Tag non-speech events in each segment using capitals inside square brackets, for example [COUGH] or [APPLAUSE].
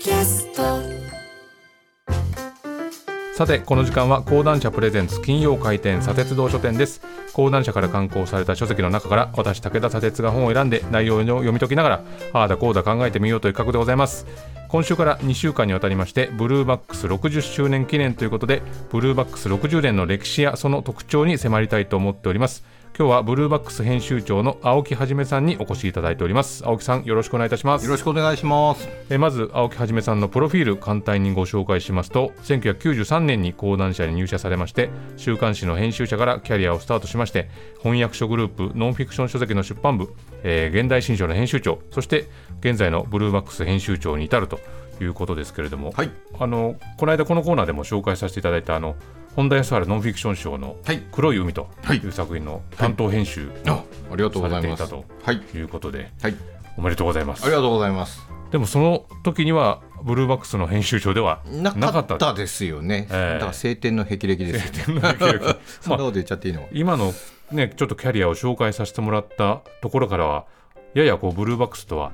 キャスト。さてこの時間は講談社プレゼンツ金曜開店砂鉄道書店です。講談社から刊行された書籍の中から私武田砂鉄が本を選んで内容を読み解きながらああだこうだ考えてみようという企画でございます。今週から2週間にわたりましてブルーバックス60周年記念ということでブルーバックス60年の歴史やその特徴に迫りたいと思っております。今日はブルーバックス編集長の青木はじめさんにお越しいただいております。青木さんよろしくお願いいたします。よろしくお願いします。えまず青木はじめさんのプロフィール簡単にご紹介しますと1993年に講談社に入社されまして週刊誌の編集者からキャリアをスタートしまして翻訳書グループノンフィクション書籍の出版部、えー現代新書の編集長そして現在のブルーバックス編集長に至るということですけれども、はい。あのこの間このコーナーでも紹介させていただいたあの本田康晴ノンフィクション賞のはい「黒い海」とはいいう作品の担当編集あ、ありがとうさございます。れていたとはいいうことで、はい、おめでとうございますありがとうございます。でもその時にはブルーバックスの編集長ではななかったたですよね。ええだから晴天の霹靂ですよね。天の霹靂そんなこと言っちゃっていいの？今のねちょっとキャリアを紹介させてもらったところからはややこうブルーバックスとは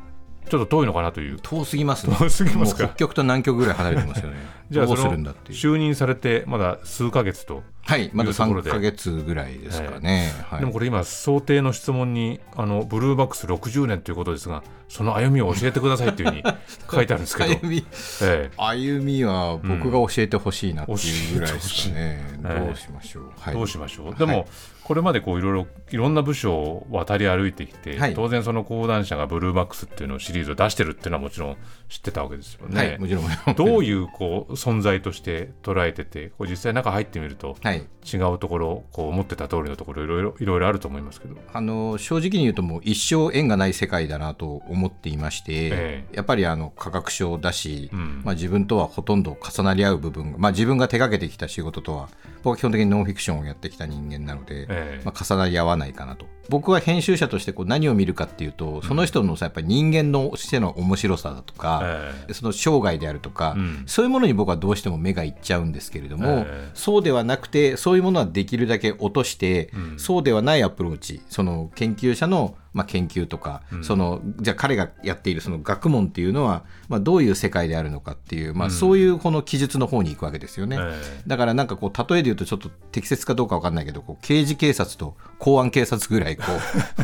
ちょっと遠いのかなという遠すぎますね。遠すぎます北極と南極ぐらい離れてますよね。じゃあどうするんだっていう。就任されてまだ数ヶ月と、はい、まだ3いうところでヶ月ぐらいですかね。はい。でもこれ今想定の質問にあのブルーバックス60年ということですがその歩みを教えてくださいっていうふうに書いてあるんですけど、[LAUGHS] 歩みええ歩みは僕が教えてほしいなっていうぐらいですかね。教えてほしいどうしましょう。はい。どうしましょう、でも、これまでこういろいろいろんな部署を渡り歩いてきて、はい当然その講談社がブルーバックスっていうのをシリーズを出してるっていうのはもちろん知ってたわけですよね。もちろん。どういうこう存在として捉えててこう実際中入ってみるとはい。違うところこう思ってた通りのところいろいろいろいろあると思いますけど、あの正直に言うともう一生縁がない世界だなと思っていまして、ええ。やっぱりあの価格書だし、うん。まあ、自分とはほとんど重なり合う部分が、まあ、自分が手掛けてきた仕事とは僕は基本的にノンフィクションをやってきた人間なので、ええ。まあ、重なり合わないかなと。僕は編集者としてこう何を見るかっていうとその人のさやっぱり人間のしての面白さだとか、え。その生涯であるとか、うん。そういうものに僕はどうしても目がいっちゃうんですけれども、ええ。そうではなくてそういうものはできるだけ落として、うん。そうではないアプローチその研究者の、まあ、研究とか、そのじゃあ彼がやっているその学問っていうのは、まあ、どういう世界であるのかっていう、まあ、そういうこの記述の方に行くわけですよね。えだからなんかこう例えで言うとちょっと適切かどうかわかんないけどこう刑事警察と公安警察ぐらいこ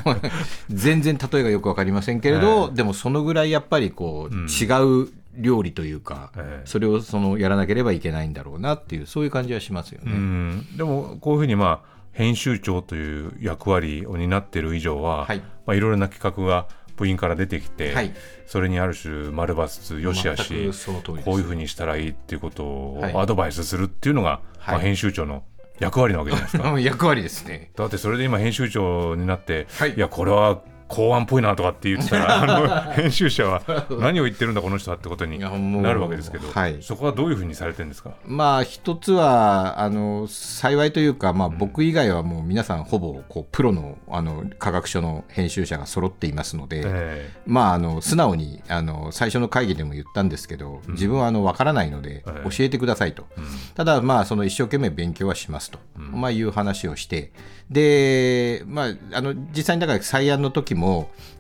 う [LAUGHS] 全然例えがよくわかりませんけれど、でもそのぐらいやっぱりこう、違う料理というか、ええ。それをそのやらなければいけないんだろうなっていうそういう感じはしますようね。ん。でもこういうふうにまあ編集長という役割を担っている以上は、はい。いまあ、いろいろな企画が部員から出てきて、はい。それにある種丸抜よしあしこういうふうにしたらいいっていうことをはい。アドバイスするっていうのが、はい。まあ、編集長の役割なわけじゃないですか。[LAUGHS] うん役割ですね。だってそれで今編集長になって、はい。い、やこれは公安っぽいなとかって言ってたら [LAUGHS] あの編集者は何を言ってるんだこの人はってことになるわけですけど、はい。そこはどういうふうにされてるんですか？まあ一つはあの幸いというか、まあ、僕以外はもう皆さんほぼこうプロのあの科学書の編集者が揃っていますので、えまあ、あの素直にあの最初の会議でも言ったんですけど、自分はあの分からないので、ええ。教えてくださいと、ただ、まあ、その一生懸命勉強はしますと、まあ、いう話をして、でまあ、あの実際にだから採案の時も、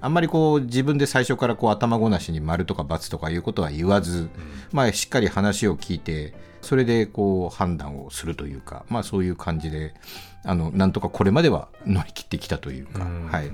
あんまりこう自分で最初からこう頭ごなしに丸とか×とかいうことは言わず、まあ、しっかり話を聞いて、それでこう判断をするというか、まあ、そういう感じで、あのなんとかこれまでは乗り切ってきたというか。うん。はい。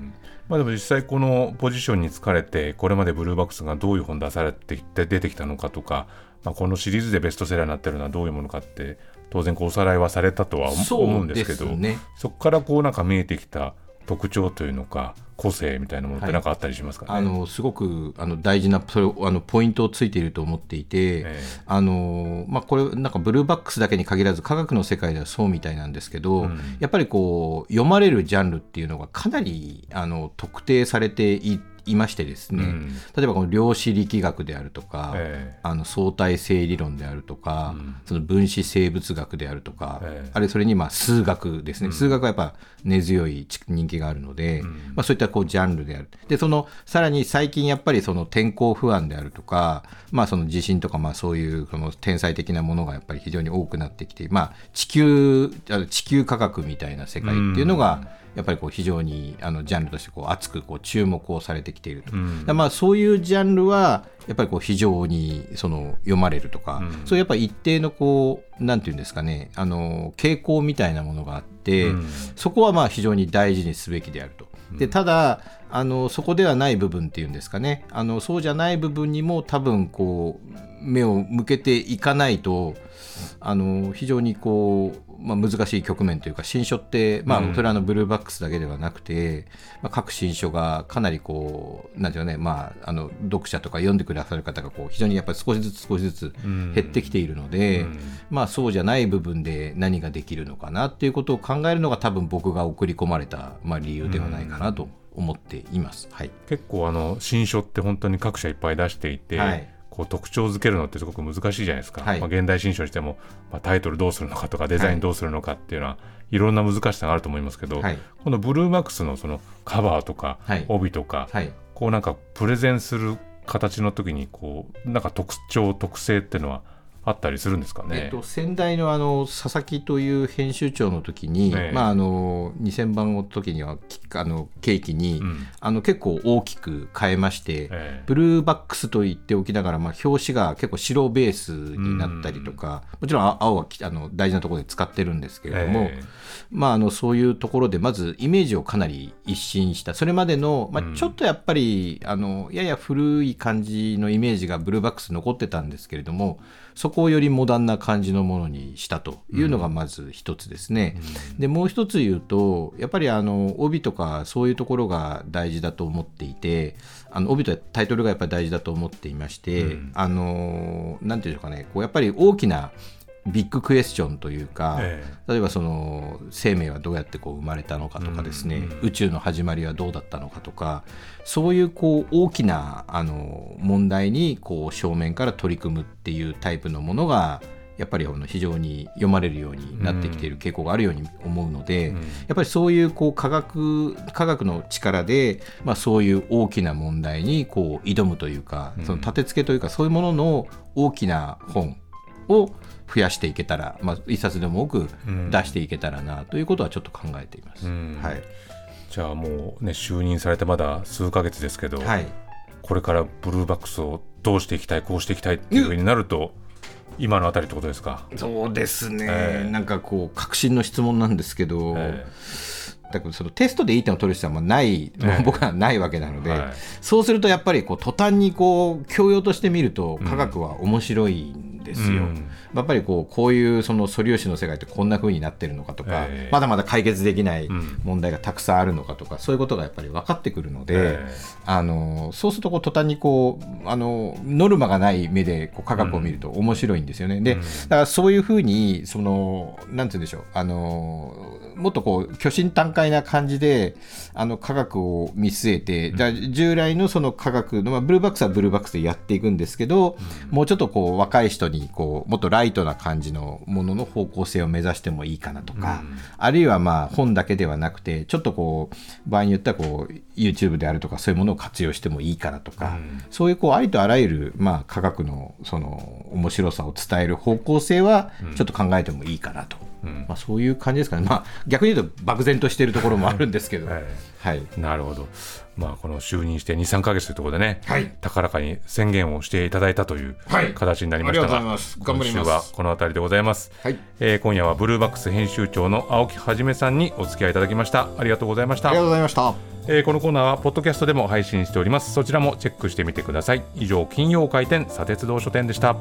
まあ、でも実際このポジションに疲れてこれまでブルーバックスがどういう本出されて出てきたのかとか、まあ、このシリーズでベストセラーになってるのはどういうものかって当然こうおさらいはされたとは思思うんですけどそうですね。そこからこうなんか見えてきた特徴というのか個性みたいなものって何かあったりしますかね、あのすごくあの大事なそれあのポイントをついていると思っていて、ええ。あのまあ、これなんかブルーバックスだけに限らず科学の世界ではそうみたいなんですけど、うん。やっぱりこう読まれるジャンルっていうのがかなりあの特定されていいましてですね、うん。例えばこの量子力学であるとか、ええ。あの相対性理論であるとか、うん。その分子生物学であるとか、ええ。あるいはそれにまあ数学ですね、数学はやっぱ根強い人気があるので、まあ、そういったこうジャンルである。でそのさらに最近やっぱりその天候不安であるとか、まあ、その地震とかまあそういうその天才的なものがやっぱり非常に多くなってきて、まあ、地球地球科学みたいな世界っていうのが、やっぱりこう非常にあのジャンルとしてこう熱くこう注目をされてきていると、ん。だからまあそういうジャンルはやっぱりこう非常にその読まれるとか、うん。そういうやっぱり一定のこうなんていうんですかねあの傾向みたいなものがあって、うん。そこはまあ非常に大事にすべきであると。でただあのそこではない部分っていうんですかね。あのそうじゃない部分にも多分こう目を向けていかないとあの非常にこう、まあ、難しい局面というか新書って、まうん。あ、それはあのブルーバックスだけではなくて、まあ、各新書がかなりこうなんていうのね、まあ、あの読者とか読んでくださる方がこう非常にやっぱり少しずつ少しずつうん。減ってきているので、うん。まあ、そうじゃない部分で何ができるのかなっていうことを考えるのが多分僕が送り込まれた、まあ、理由ではないかなと思っています。はい、結構あの新書って本当に各社いっぱい出していて、はい。こう特徴づけるのってすごく難しいじゃないですか、はい。まあ、現代新書にしても、まあ、タイトルどうするのかとかデザインどうするのかっていうのは、い、ろんな難しさがあると思いますけど、はい。このブルーマックスのそのカバーとか、はい。帯とか、はい。こうなんかプレゼンする形の時にこうなんか特徴特性っていうのはあったりするんですかね。えっと、先代のあの佐々木という編集長の時に、ええ。まあ、あの2000番の時にはきあの契機に、うん。あの結構大きく変えまして、ええ。ブルーバックスと言っておきながら、まあ、表紙が結構白ベースになったりとか、もちろんあ青はきあの大事なところで使ってるんですけれども、えまあ、あのそういうところでまずイメージをかなり一新した。それまでの、まうん。あ、ちょっとやっぱり、あのやや古い感じのイメージがブルーバックス残ってたんですけれどもそこをよりモダンな感じのものにしたというのがまず一つですね。でもう一つ言うとやっぱりあの帯とかそういうところが大事だと思っていてあの帯とタイトルがやっぱり大事だと思っていまして、うん。あのなんていうんでしょうかね。こうやっぱり大きなビッグクエスチョンというか、え例えばその生命はどうやってこう生まれたのかとかですね、うんうん。宇宙の始まりはどうだったのかとかそういうこう大きなあの問題にこう正面から取り組むっていうタイプのものがやっぱりあの非常に読まれるようになってきている傾向があるように思うので、うん。やっぱりそういうこう科学科学の力で、まあ、そういう大きな問題にこう挑むというか、うん。その立て付けというかそういうものの大きな本を増やしていけたら、まあ、一冊でも多くうん。出していけたらなということはちょっと考えています。うん。はい、じゃあもうね就任されてまだ数ヶ月ですけど、はい。これからブルーバックスをどうしていきたいこうしていきたいっていうふうになると、今のあたりってことですか？そうですね、ええ。なんかこう確信の質問なんですけど、えだからそのテストでいい点を取る必要はない、ええ。僕はないわけなので、はい。そうするとやっぱりこう途端にこう教養として見ると科学は面白いんですよ。うん。やっぱりこうこういうその素粒子の世界ってこんな風になってるのかとか、ええ。まだまだ解決できないうん。問題がたくさんあるのかとか、そういうことがやっぱり分かってくるので、えあのそうするとこう途端にこうあのノルマがない目でこう科学を見ると面白いんですよね。でうん。だからそういうふうにそのなんて言うんでしょうあのもっとこう虚心坦懐な感じであの科学を見据えて、じゃあ従来のその科学の、まあ、ブルーバックスはブルーバックスでやっていくんですけど、もうちょっとこう若い人にこうもっとライトな感じのものの方向性を目指してもいいかなとか、うん。あるいはまあ本だけではなくてちょっとこう場合によってはこう YouTube であるとかそういうものを活用してもいいかなとか、うん。そういうこうありとあらゆるまあ科学のその面白さを伝える方向性はちょっと考えてもいいかなと、うん。まあ、そういう感じですかね、まあ、逆に言うと漠然としているところもあるんですけど、は [LAUGHS] いはい、なるほど、まあ、この就任して2、3か月というところでね、はい。高らかに宣言をしていただいたというはい。形になりましたが、ありがとうございます。頑張ります。今週はこの辺りでございます、はい、えー今夜はブルーバックス編集長の青木はじめさんにお付き合いいただきました。ありがとうございました。ありがとうございました。えーこのコーナーはポッドキャストでも配信しております。そちらもチェックしてみてください。以上金曜開店砂鉄道書店でした